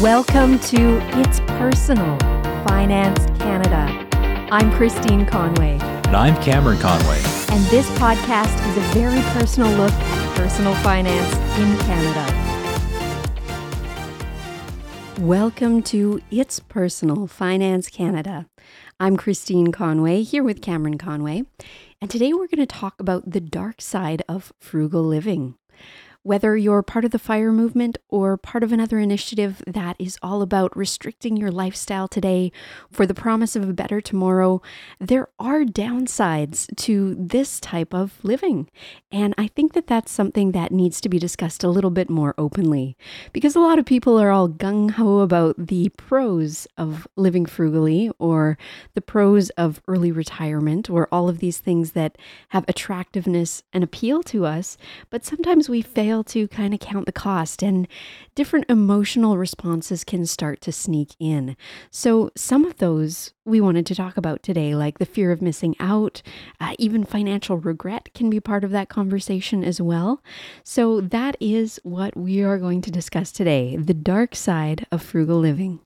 Welcome to It's Personal Finance Canada. I'm Christine Conway. And I'm Cameron Conway. And this podcast is a very personal look at personal finance in Canada. Welcome to It's Personal Finance Canada. I'm Christine Conway here with Cameron Conway. And today we're going to talk about the dark side of frugal living. Whether you're part of the FIRE movement or part of another initiative that is all about restricting your lifestyle today for the promise of a better tomorrow, there are downsides to this type of living. And I think that that's something that needs to be discussed a little bit more openly because a lot of people are all gung ho about the pros of living frugally or the pros of early retirement or all of these things that have attractiveness and appeal to us. But sometimes we fail fail to kind of count the cost, and different emotional responses can start to sneak in. So, some of those we wanted to talk about today, like the fear of missing out, uh, even financial regret can be part of that conversation as well. So, that is what we are going to discuss today the dark side of frugal living.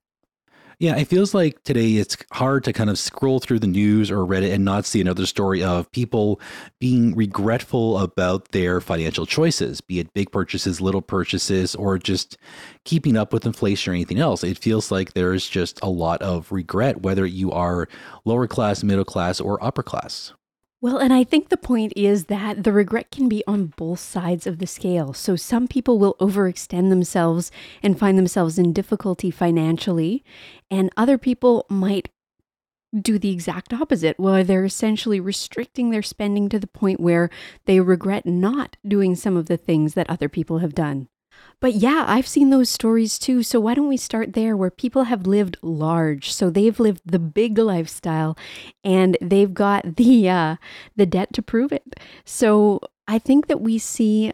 Yeah, it feels like today it's hard to kind of scroll through the news or Reddit and not see another story of people being regretful about their financial choices, be it big purchases, little purchases, or just keeping up with inflation or anything else. It feels like there's just a lot of regret, whether you are lower class, middle class, or upper class. Well, and I think the point is that the regret can be on both sides of the scale. So some people will overextend themselves and find themselves in difficulty financially, and other people might do the exact opposite, where they're essentially restricting their spending to the point where they regret not doing some of the things that other people have done. But yeah, I've seen those stories too. So why don't we start there where people have lived large. So they've lived the big lifestyle and they've got the uh the debt to prove it. So I think that we see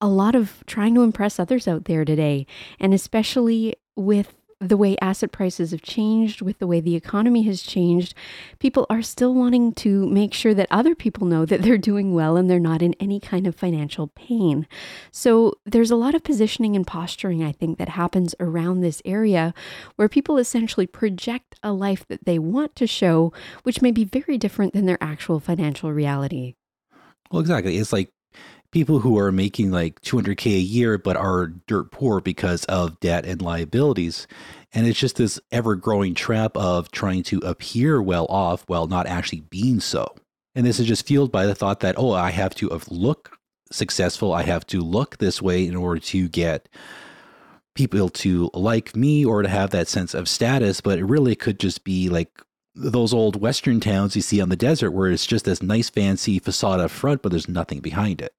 a lot of trying to impress others out there today and especially with the way asset prices have changed, with the way the economy has changed, people are still wanting to make sure that other people know that they're doing well and they're not in any kind of financial pain. So there's a lot of positioning and posturing, I think, that happens around this area where people essentially project a life that they want to show, which may be very different than their actual financial reality. Well, exactly. It's like people who are making like 200k a year but are dirt poor because of debt and liabilities. And it's just this ever growing trap of trying to appear well off while not actually being so. And this is just fueled by the thought that oh i have to uh, look successful. I have to look this way in order to get people to like me or to have that sense of status. But it really could just be like those old western towns you see on the desert where it's just this nice fancy facade up front but there's nothing behind it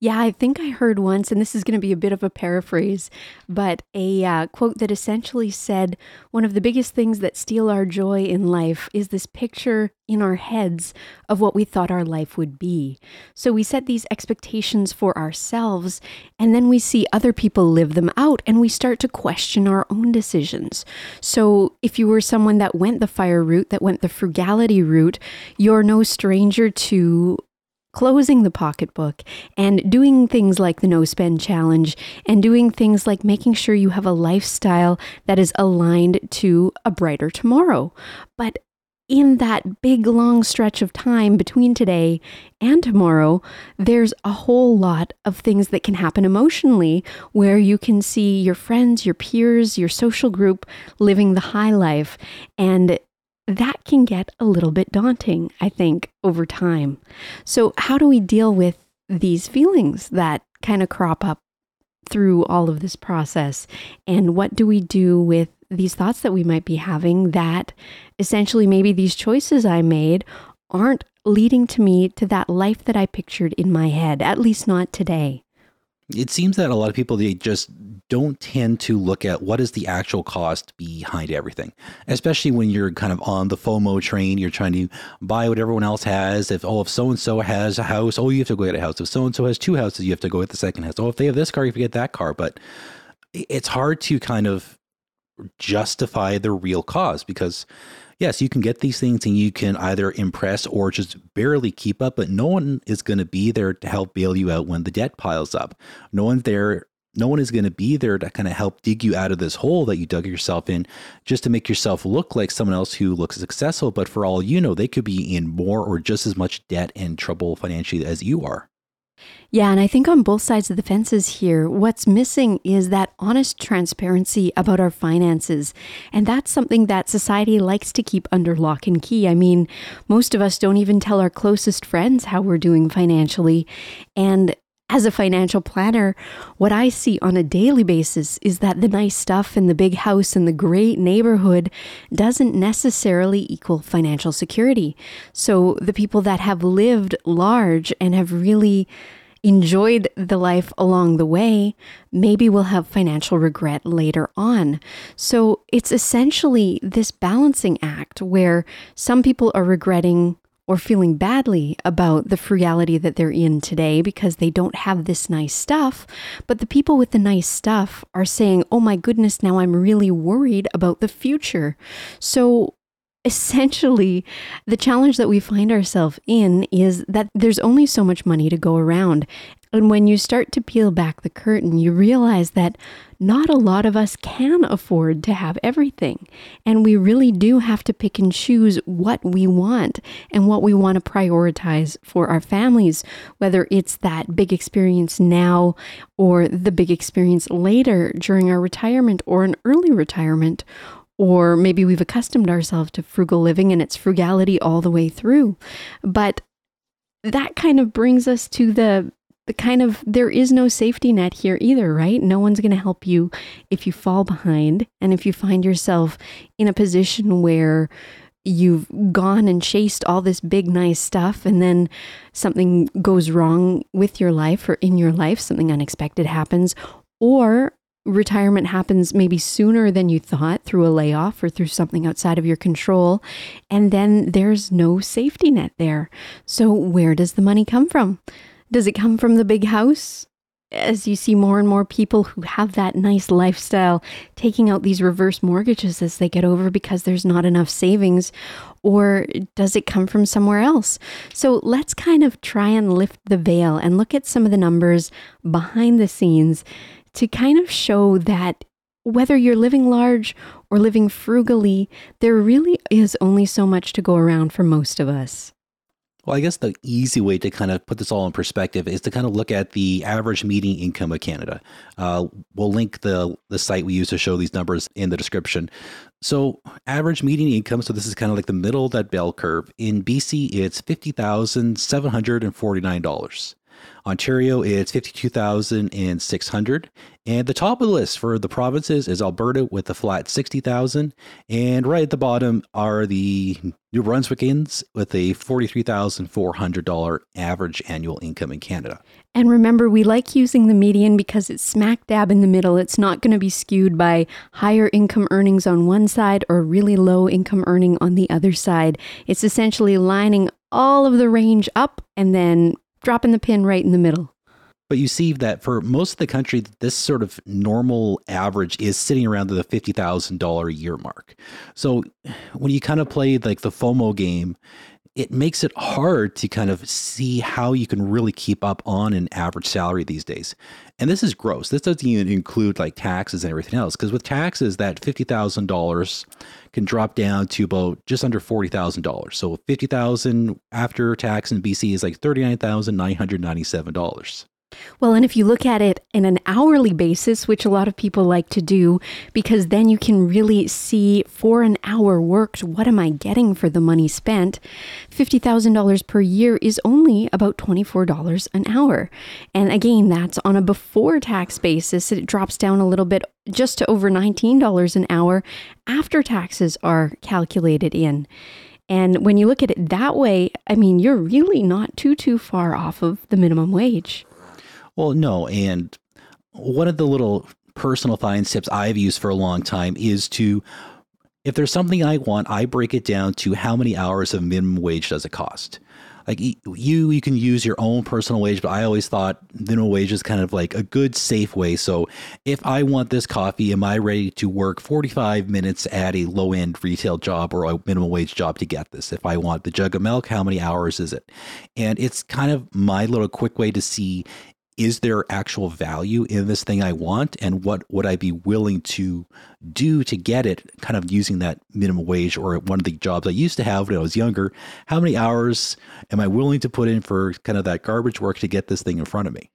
yeah, I think I heard once, and this is going to be a bit of a paraphrase, but a uh, quote that essentially said one of the biggest things that steal our joy in life is this picture in our heads of what we thought our life would be. So we set these expectations for ourselves, and then we see other people live them out, and we start to question our own decisions. So if you were someone that went the fire route, that went the frugality route, you're no stranger to closing the pocketbook and doing things like the no spend challenge and doing things like making sure you have a lifestyle that is aligned to a brighter tomorrow. But in that big long stretch of time between today and tomorrow, there's a whole lot of things that can happen emotionally where you can see your friends, your peers, your social group living the high life. And that can get a little bit daunting, I think, over time. So, how do we deal with these feelings that kind of crop up through all of this process? And what do we do with these thoughts that we might be having that essentially maybe these choices I made aren't leading to me to that life that I pictured in my head, at least not today? It seems that a lot of people they just don't tend to look at what is the actual cost behind everything, especially when you're kind of on the FOMO train. You're trying to buy what everyone else has. If oh, if so and so has a house, oh, you have to go get a house. If so and so has two houses, you have to go get the second house. Oh, if they have this car, you have to get that car. But it's hard to kind of justify the real cost because yes, you can get these things and you can either impress or just barely keep up, but no one is going to be there to help bail you out when the debt piles up. No one's there No one is going to be there to kind of help dig you out of this hole that you dug yourself in just to make yourself look like someone else who looks successful. But for all you know, they could be in more or just as much debt and trouble financially as you are. Yeah, and I think on both sides of the fences here, what's missing is that honest transparency about our finances. And that's something that society likes to keep under lock and key. I mean, most of us don't even tell our closest friends how we're doing financially. And as a financial planner, what I see on a daily basis is that the nice stuff and the big house and the great neighborhood doesn't necessarily equal financial security. So the people that have lived large and have really enjoyed the life along the way, maybe will have financial regret later on. So it's essentially this balancing act where some people are regretting or feeling badly about the frugality that they're in today because they don't have this nice stuff. But the people with the nice stuff are saying, oh my goodness, now I'm really worried about the future. So essentially, the challenge that we find ourselves in is that there's only so much money to go around. And when you start to peel back the curtain, you realize that not a lot of us can afford to have everything. And we really do have to pick and choose what we want and what we want to prioritize for our families, whether it's that big experience now or the big experience later during our retirement or an early retirement or maybe we've accustomed ourselves to frugal living and it's frugality all the way through. But that kind of brings us to the the kind of there is no safety net here either, right? No one's going to help you if you fall behind and if you find yourself in a position where you've gone and chased all this big nice stuff and then something goes wrong with your life or in your life, something unexpected happens or retirement happens maybe sooner than you thought through a layoff or through something outside of your control. And then there's no safety net there. So, where does the money come from? Does it come from the big house? As you see more and more people who have that nice lifestyle taking out these reverse mortgages as they get over because there's not enough savings, or does it come from somewhere else? So let's kind of try and lift the veil and look at some of the numbers behind the scenes to kind of show that whether you're living large or living frugally, there really is only so much to go around for most of us. Well, I guess the easy way to kind of put this all in perspective is to kind of look at the average median income of Canada. Uh, we'll link the the site we use to show these numbers in the description. So, average median income. So this is kind of like the middle of that bell curve. In BC, it's fifty thousand seven hundred and forty nine dollars. Ontario, is 52,600. And the top of the list for the provinces is Alberta with a flat 60,000. And right at the bottom are the New Brunswickans with a $43,400 average annual income in Canada. And remember, we like using the median because it's smack dab in the middle. It's not going to be skewed by higher income earnings on one side or really low income earning on the other side. It's essentially lining all of the range up and then dropping the pin right in the middle. But you see that for most of the country, this sort of normal average is sitting around the $50,000 a year mark. So when you kind of play like the FOMO game, it makes it hard to kind of see how you can really keep up on an average salary these days. And this is gross. This doesn't even include like taxes and everything else. Because with taxes, that $50,000 can drop down to about just under $40,000. So 50,000 after tax in BC is like $39,997. Well, and if you look at it in an hourly basis, which a lot of people like to do, because then you can really see for an hour worked, what am I getting for the money spent? $50,000 per year is only about $24 an hour. And again, that's on a before tax basis. It drops down a little bit just to over $19 an hour after taxes are calculated in. And when you look at it that way, I mean, you're really not too, too far off of the minimum wage. Well, no. And one of the little personal finance tips I've used for a long time is to, if there's something I want, I break it down to how many hours of minimum wage does it cost. Like you, you can use your own personal wage, but I always thought minimum wage is kind of like a good, safe way. So if I want this coffee, am I ready to work 45 minutes at a low end retail job or a minimum wage job to get this? If I want the jug of milk, how many hours is it? And it's kind of my little quick way to see is there actual value in this thing I want? And what would I be willing to do to get it? Kind of using that minimum wage or one of the jobs I used to have when I was younger. How many hours am I willing to put in for kind of that garbage work to get this thing in front of me?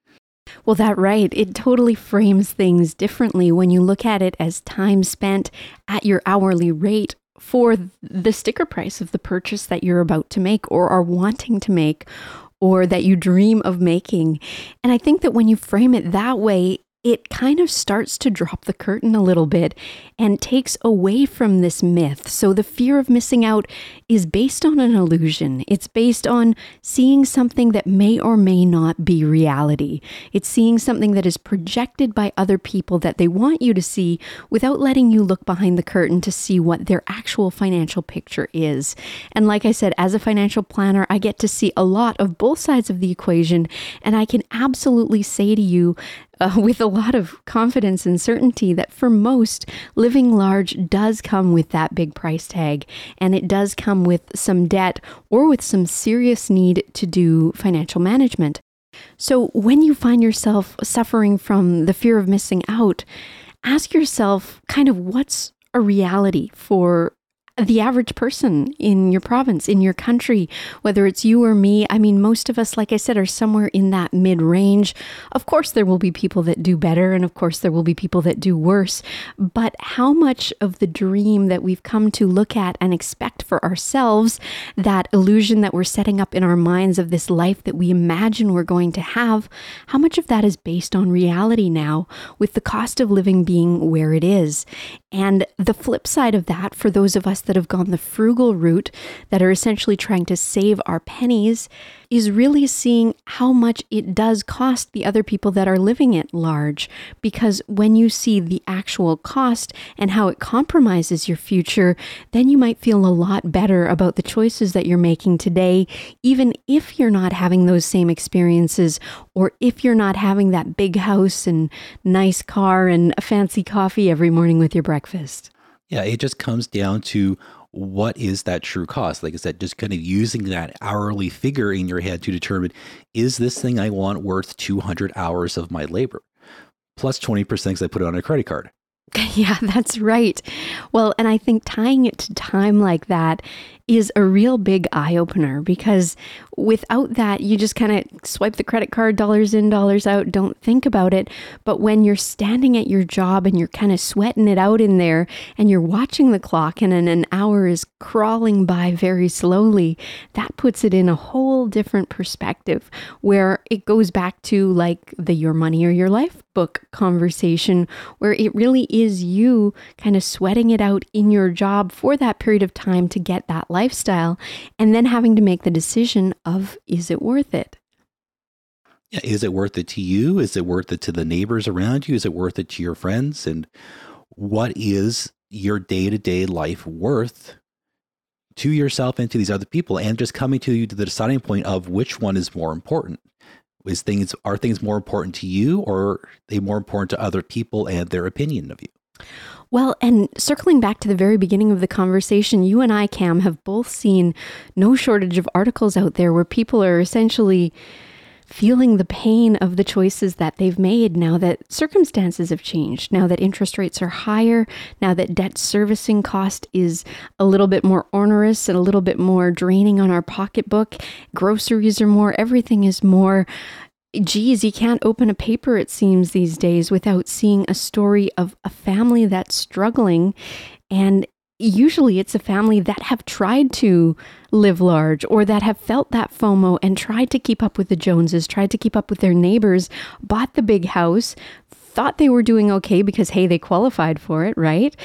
Well, that right. It totally frames things differently when you look at it as time spent at your hourly rate for the sticker price of the purchase that you're about to make or are wanting to make or that you dream of making. And I think that when you frame it that way, it kind of starts to drop the curtain a little bit and takes away from this myth. So the fear of missing out is based on an illusion. It's based on seeing something that may or may not be reality. It's seeing something that is projected by other people that they want you to see without letting you look behind the curtain to see what their actual financial picture is. And like I said, as a financial planner, I get to see a lot of both sides of the equation, and I can absolutely say to you uh, with a lot of confidence and certainty that for most, living large does come with that big price tag. And it does come with some debt or with some serious need to do financial management. So when you find yourself suffering from the fear of missing out, ask yourself kind of what's a reality for the average person in your province, in your country, whether it's you or me. I mean, most of us, like I said, are somewhere in that mid range. Of course, there will be people that do better, and of course, there will be people that do worse. But how much of the dream that we've come to look at and expect for ourselves, that illusion that we're setting up in our minds of this life that we imagine we're going to have, how much of that is based on reality now, with the cost of living being where it is? And the flip side of that, for those of us that have gone the frugal route, that are essentially trying to save our pennies, is really seeing how much it does cost the other people that are living at large. Because when you see the actual cost and how it compromises your future, then you might feel a lot better about the choices that you're making today, even if you're not having those same experiences or if you're not having that big house and nice car and a fancy coffee every morning with your breakfast. Yeah, it just comes down to what is that true cost? Like I said, just kind of using that hourly figure in your head to determine is this thing I want worth 200 hours of my labor plus 20% because I put it on a credit card. Yeah, that's right. Well, and I think tying it to time like that is a real big eye opener because without that, you just kind of swipe the credit card, dollars in, dollars out, don't think about it. But when you're standing at your job and you're kind of sweating it out in there and you're watching the clock and then an hour is crawling by very slowly, that puts it in a whole different perspective where it goes back to like the your money or your life book conversation where it really is you kind of sweating it out in your job for that period of time to get that lifestyle and then having to make the decision of is it worth it? Yeah, is it worth it to you? Is it worth it to the neighbors around you? Is it worth it to your friends? And what is your day to day life worth to yourself and to these other people? And just coming to you to the deciding point of which one is more important. Is things are things more important to you or are they more important to other people and their opinion of you? Well, and circling back to the very beginning of the conversation, you and I, Cam, have both seen no shortage of articles out there where people are essentially feeling the pain of the choices that they've made now that circumstances have changed, now that interest rates are higher, now that debt servicing cost is a little bit more onerous and a little bit more draining on our pocketbook. Groceries are more, everything is more geez, you can't open a paper, it seems, these days without seeing a story of a family that's struggling. And usually it's a family that have tried to live large or that have felt that FOMO and tried to keep up with the Joneses, tried to keep up with their neighbors, bought the big house, thought they were doing okay because, hey, they qualified for it, right?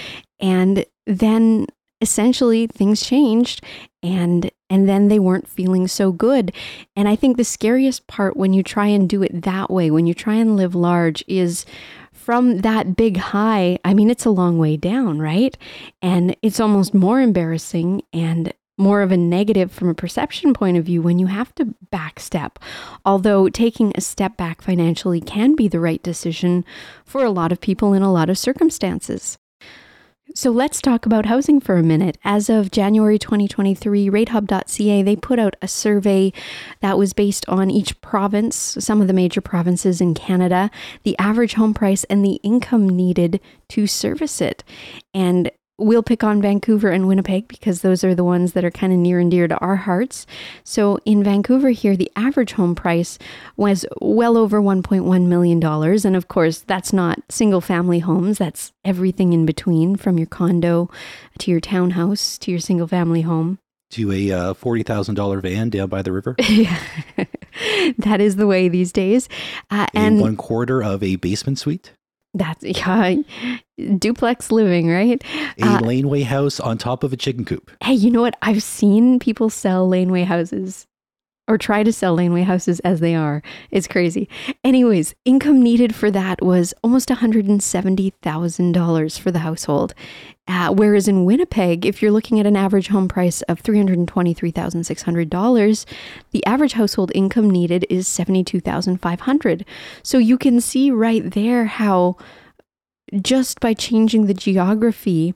And then essentially things changed and and then they weren't feeling so good and i think the scariest part when you try and do it that way when you try and live large is from that big high i mean it's a long way down right and it's almost more embarrassing and more of a negative from a perception point of view when you have to backstep. Although taking a step back financially can be the right decision for a lot of people in a lot of circumstances. So let's talk about housing for a minute. As of January 2023, ratehub.ca, they put out a survey that was based on each province, some of the major provinces in Canada, the average home price, and the income needed to service it. And We'll pick on Vancouver and Winnipeg because those are the ones that are kind of near and dear to our hearts. So in Vancouver here, the average home price was well over $1.1 million. And of course, that's not single family homes, that's everything in between from your condo to your townhouse to your single family home. To a uh, $40,000 van down by the river. yeah. that is the way these days. Uh, and one quarter of a basement suite. That's yeah, duplex living, right? A uh, laneway house on top of a chicken coop. Hey, you know what? I've seen people sell laneway houses or try to sell laneway houses as they are. It's crazy. Anyways, income needed for that was almost $170,000 for the household. Uh, whereas in Winnipeg, if you're looking at an average home price of $323,600, the average household income needed is 72,500. So you can see right there how just by changing the geography,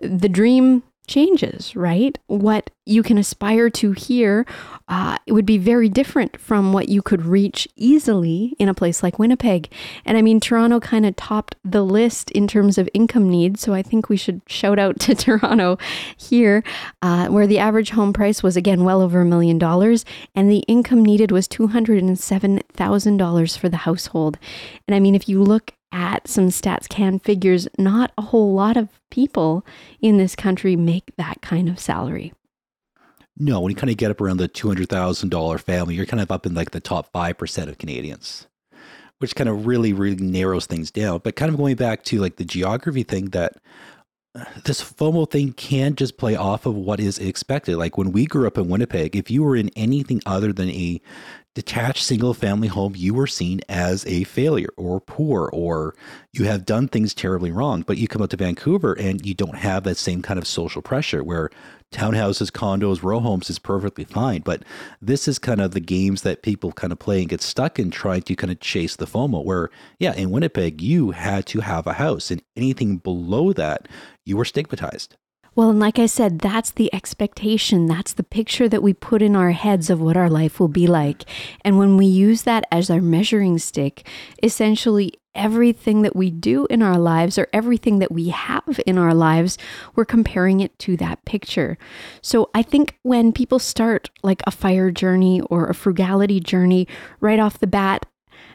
the dream changes, right? What you can aspire to here uh, it would be very different from what you could reach easily in a place like Winnipeg. And I mean, Toronto kind of topped the list in terms of income needs. So I think we should shout out to Toronto here, uh, where the average home price was again well over a million dollars, and the income needed was $207,000 for the household. And I mean, if you look at some stats can figures, not a whole lot of people in this country make that kind of salary. No, when you kind of get up around the $200,000 family, you're kind of up in like the top 5% of Canadians, which kind of really, really narrows things down. But kind of going back to like the geography thing that this FOMO thing can just play off of what is expected. Like when we grew up in Winnipeg, if you were in anything other than a detached single family home, you were seen as a failure or poor or you have done things terribly wrong. But you come out to Vancouver and you don't have that same kind of social pressure where townhouses, condos, row homes is perfectly fine. But this is kind of the games that people kind of play and get stuck in trying to kind of chase the FOMO. Where, yeah, in Winnipeg, you had to have a house, and anything below that, you were stigmatized. Well, and like I said, that's the expectation. That's the picture that we put in our heads of what our life will be like. And when we use that as our measuring stick, essentially everything that we do in our lives or everything that we have in our lives, we're comparing it to that picture. So I think when people start like a fire journey or a frugality journey right off the bat,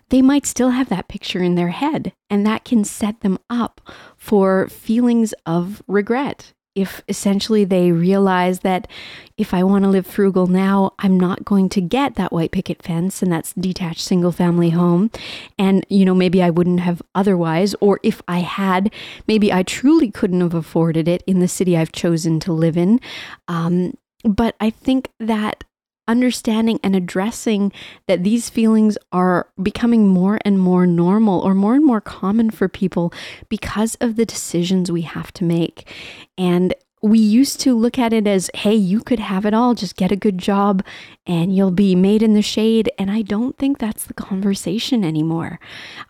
they might still have that picture in their head, and that can set them up for feelings of regret if essentially they realize that if I want to live frugal now, I'm not going to get that white picket fence and that's detached single family home. And, you know, maybe I wouldn't have otherwise. Or if I had, maybe I truly couldn't have afforded it in the city I've chosen to live in. Um, but I think that understanding and addressing that these feelings are becoming more and more normal or more and more common for people because of the decisions we have to make. And we used to look at it as, hey, you could have it all, just get a good job and you'll be made in the shade. And I don't think that's the conversation anymore.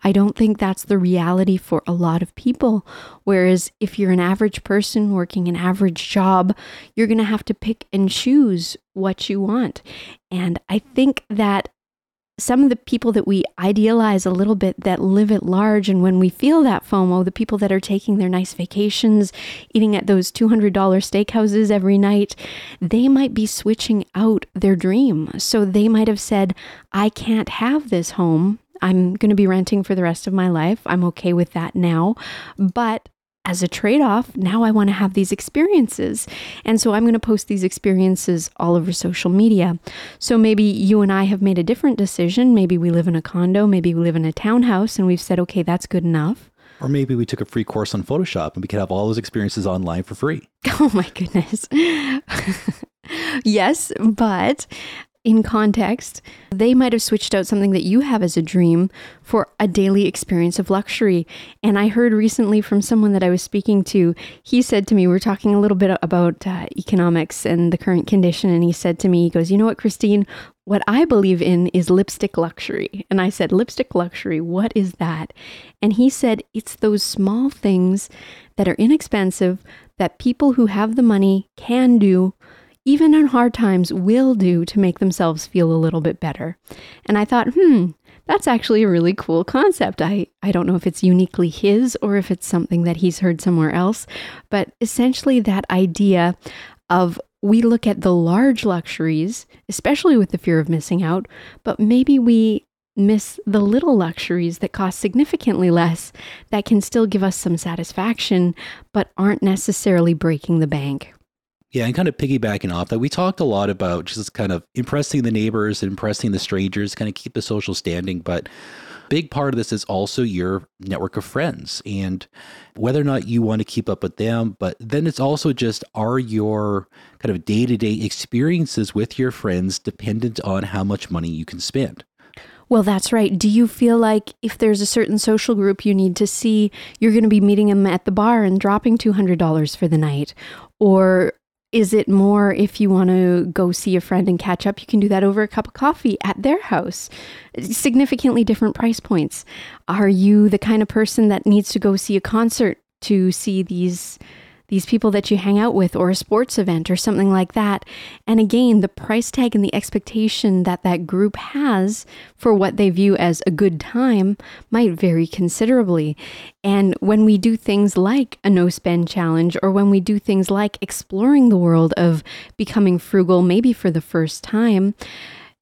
I don't think that's the reality for a lot of people. Whereas if you're an average person working an average job, you're going to have to pick and choose what you want. And I think that some of the people that we idealize a little bit that live at large, and when we feel that FOMO, the people that are taking their nice vacations, eating at those $200 steakhouses every night, they might be switching out their dream. So they might have said, I can't have this home. I'm going to be renting for the rest of my life. I'm okay with that now. But as a trade off, now I want to have these experiences. And so I'm going to post these experiences all over social media. So maybe you and I have made a different decision. Maybe we live in a condo, maybe we live in a townhouse, and we've said, okay, that's good enough. Or maybe we took a free course on Photoshop and we could have all those experiences online for free. Oh my goodness. yes, but in context, they might have switched out something that you have as a dream for a daily experience of luxury. And I heard recently from someone that I was speaking to, he said to me, we are talking a little bit about uh, economics and the current condition. And he said to me, he goes, You know what, Christine? What I believe in is lipstick luxury. And I said, Lipstick luxury, what is that? And he said, It's those small things that are inexpensive that people who have the money can do even in hard times, will do to make themselves feel a little bit better. And I thought, hmm, that's actually a really cool concept. I, I don't know if it's uniquely his or if it's something that he's heard somewhere else, but essentially that idea of we look at the large luxuries, especially with the fear of missing out, but maybe we miss the little luxuries that cost significantly less that can still give us some satisfaction, but aren't necessarily breaking the bank. Yeah, and kind of piggybacking off that, we talked a lot about just kind of impressing the neighbors, and impressing the strangers, kind of keep the social standing. But big part of this is also your network of friends and whether or not you want to keep up with them. But then it's also just are your kind of day to day experiences with your friends dependent on how much money you can spend? Well, that's right. Do you feel like if there's a certain social group you need to see, you're going to be meeting them at the bar and dropping $200 for the night? Or is it more if you want to go see a friend and catch up, you can do that over a cup of coffee at their house? Significantly different price points. Are you the kind of person that needs to go see a concert to see these these people that you hang out with or a sports event or something like that. And again, the price tag and the expectation that that group has for what they view as a good time might vary considerably. And when we do things like a no spend challenge or when we do things like exploring the world of becoming frugal, maybe for the first time,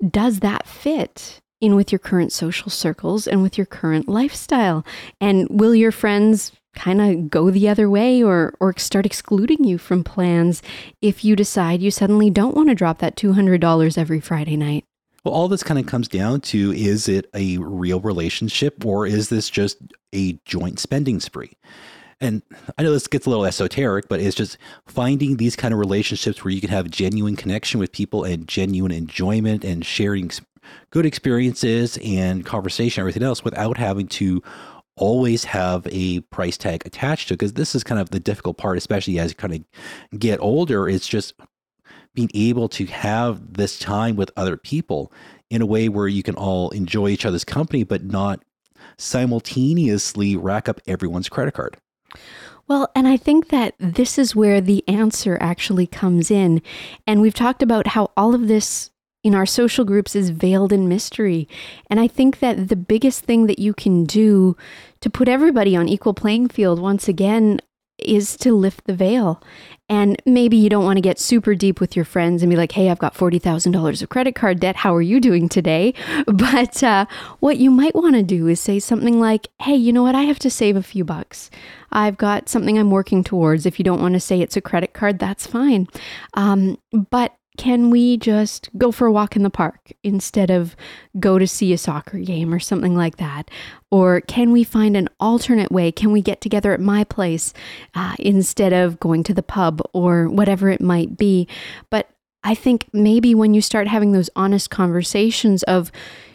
does that fit? in with your current social circles and with your current lifestyle? And will your friends kind of go the other way or or start excluding you from plans if you decide you suddenly don't want to drop that $200 every Friday night. Well, all this kind of comes down to is it a real relationship or is this just a joint spending spree? And I know this gets a little esoteric, but it's just finding these kind of relationships where you can have genuine connection with people and genuine enjoyment and sharing good experiences and conversation, everything else without having to always have a price tag attached to because this is kind of the difficult part, especially as you kind of get older. It's just being able to have this time with other people in a way where you can all enjoy each other's company, but not simultaneously rack up everyone's credit card. Well, and I think that this is where the answer actually comes in. And we've talked about how all of this in our social groups is veiled in mystery. And I think that the biggest thing that you can do to put everybody on equal playing field once again is to lift the veil. And maybe you don't want to get super deep with your friends and be like, hey, I've got $40,000 of credit card debt. How are you doing today? But uh, what you might want to do is say something like, hey, you know what? I have to save a few bucks. I've got something I'm working towards. If you don't want to say it's a credit card, that's fine. Um, but can we just go for a walk in the park instead of go to see a soccer game or something like that? Or can we find an alternate way? Can we get together at my place uh, instead of going to the pub or whatever it might be? But I think maybe when you start having those honest conversations of,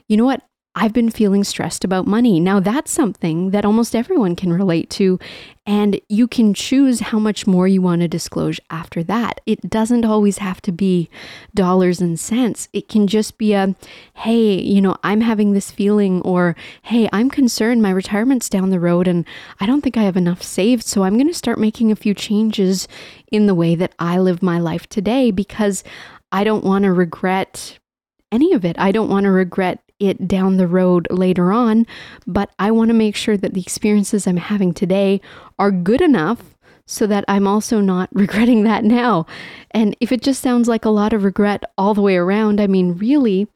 you know what, I've been feeling stressed about money. Now, that's something that almost everyone can relate to, and you can choose how much more you want to disclose after that. It doesn't always have to be dollars and cents. It can just be a, hey, you know, I'm having this feeling, or hey, I'm concerned my retirement's down the road and I don't think I have enough saved. So I'm going to start making a few changes in the way that I live my life today because I don't want to regret any of it. I don't want to regret it down the road later on, but I want to make sure that the experiences I'm having today are good enough so that I'm also not regretting that now. And if it just sounds like a lot of regret all the way around, I mean, really,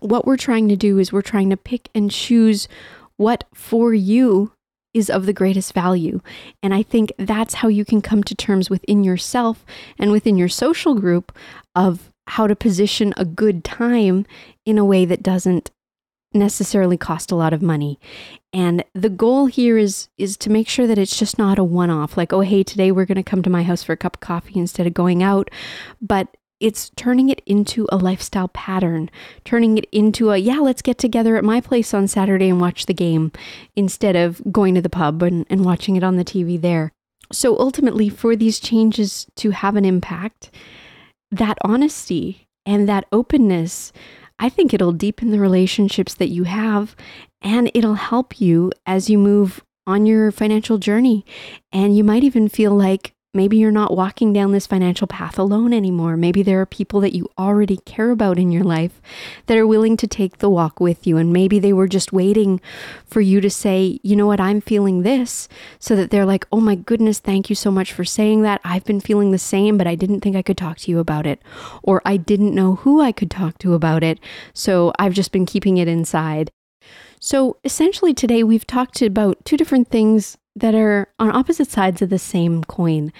what we're trying to do is we're trying to pick and choose what for you is of the greatest value. And I think that's how you can come to terms within yourself and within your social group of how to position a good time in a way that doesn't necessarily cost a lot of money. And the goal here is is to make sure that it's just not a one-off like oh hey today we're going to come to my house for a cup of coffee instead of going out, but it's turning it into a lifestyle pattern, turning it into a yeah, let's get together at my place on Saturday and watch the game instead of going to the pub and, and watching it on the TV there. So ultimately, for these changes to have an impact, that honesty and that openness, I think it'll deepen the relationships that you have and it'll help you as you move on your financial journey. And you might even feel like Maybe you're not walking down this financial path alone anymore. Maybe there are people that you already care about in your life that are willing to take the walk with you. And maybe they were just waiting for you to say, you know what, I'm feeling this. So that they're like, oh my goodness, thank you so much for saying that. I've been feeling the same, but I didn't think I could talk to you about it. Or I didn't know who I could talk to about it. So I've just been keeping it inside. So essentially, today we've talked about two different things that are on opposite sides of the same coin.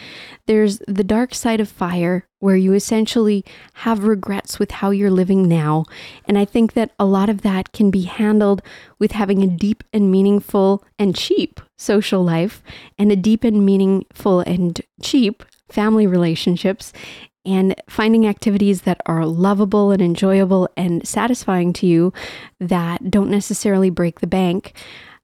There's the dark side of fire, where you essentially have regrets with how you're living now. And I think that a lot of that can be handled with having a deep and meaningful and cheap social life and a deep and meaningful and cheap family relationships and finding activities that are lovable and enjoyable and satisfying to you that don't necessarily break the bank.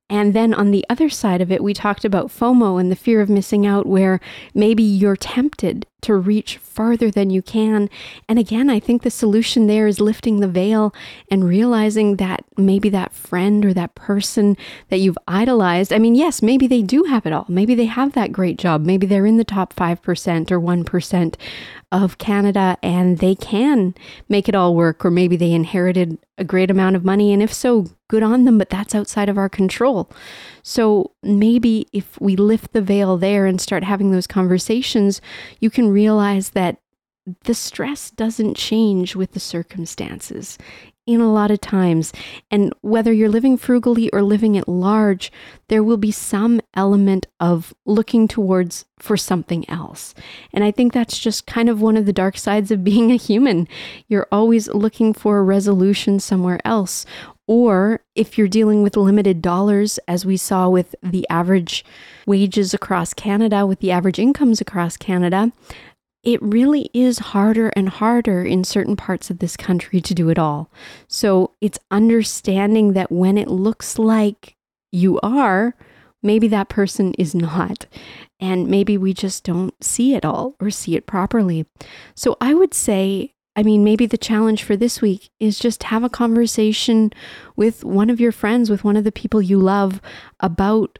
And then on the other side of it, we talked about FOMO and the fear of missing out, where maybe you're tempted to reach farther than you can. And again, I think the solution there is lifting the veil and realizing that maybe that friend or that person that you've idolized, I mean, yes, maybe they do have it all. Maybe they have that great job. Maybe they're in the top 5% or 1% of Canada and they can make it all work, or maybe they inherited a great amount of money. And if so, good on them, but that's outside of our control. So maybe if we lift the veil there and start having those conversations, you can realize that the stress doesn't change with the circumstances in a lot of times. And whether you're living frugally or living at large, there will be some element of looking towards for something else. And I think that's just kind of one of the dark sides of being a human. You're always looking for a resolution somewhere else. Or if you're dealing with limited dollars, as we saw with the average wages across Canada, with the average incomes across Canada, it really is harder and harder in certain parts of this country to do it all. So it's understanding that when it looks like you are, maybe that person is not. And maybe we just don't see it all or see it properly. So I would say, I mean, maybe the challenge for this week is just have a conversation with one of your friends, with one of the people you love about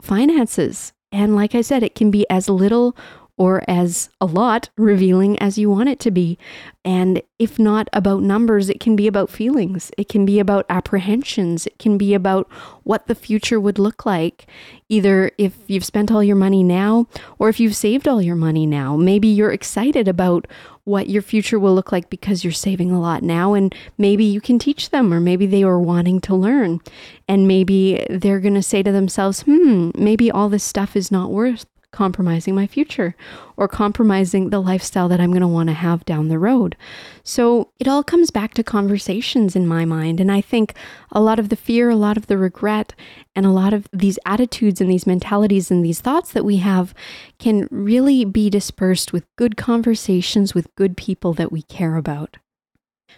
finances. And like I said, it can be as little or as a lot revealing as you want it to be. And if not about numbers, it can be about feelings. It can be about apprehensions. It can be about what the future would look like, either if you've spent all your money now or if you've saved all your money now. Maybe you're excited about what your future will look like because you're saving a lot now and maybe you can teach them or maybe they are wanting to learn. And maybe they're going to say to themselves hmm maybe all this stuff is not worth compromising my future or compromising the lifestyle that I'm going to want to have down the road. So it all comes back to conversations in my mind. And I think a lot of the fear, a lot of the regret, and a lot of these attitudes and these mentalities and these thoughts that we have can really be dispersed with good conversations with good people that we care about.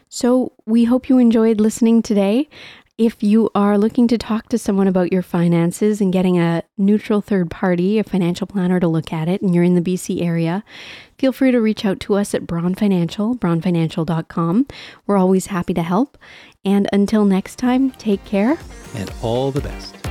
So, we hope you enjoyed listening today. If you are looking to talk to someone about your finances and getting a neutral third party, a financial planner to look at it, and you're in the BC area, feel free to reach out to us at Braun Financial, braunfinancial.com. We're always happy to help. And until next time, take care. And all the best.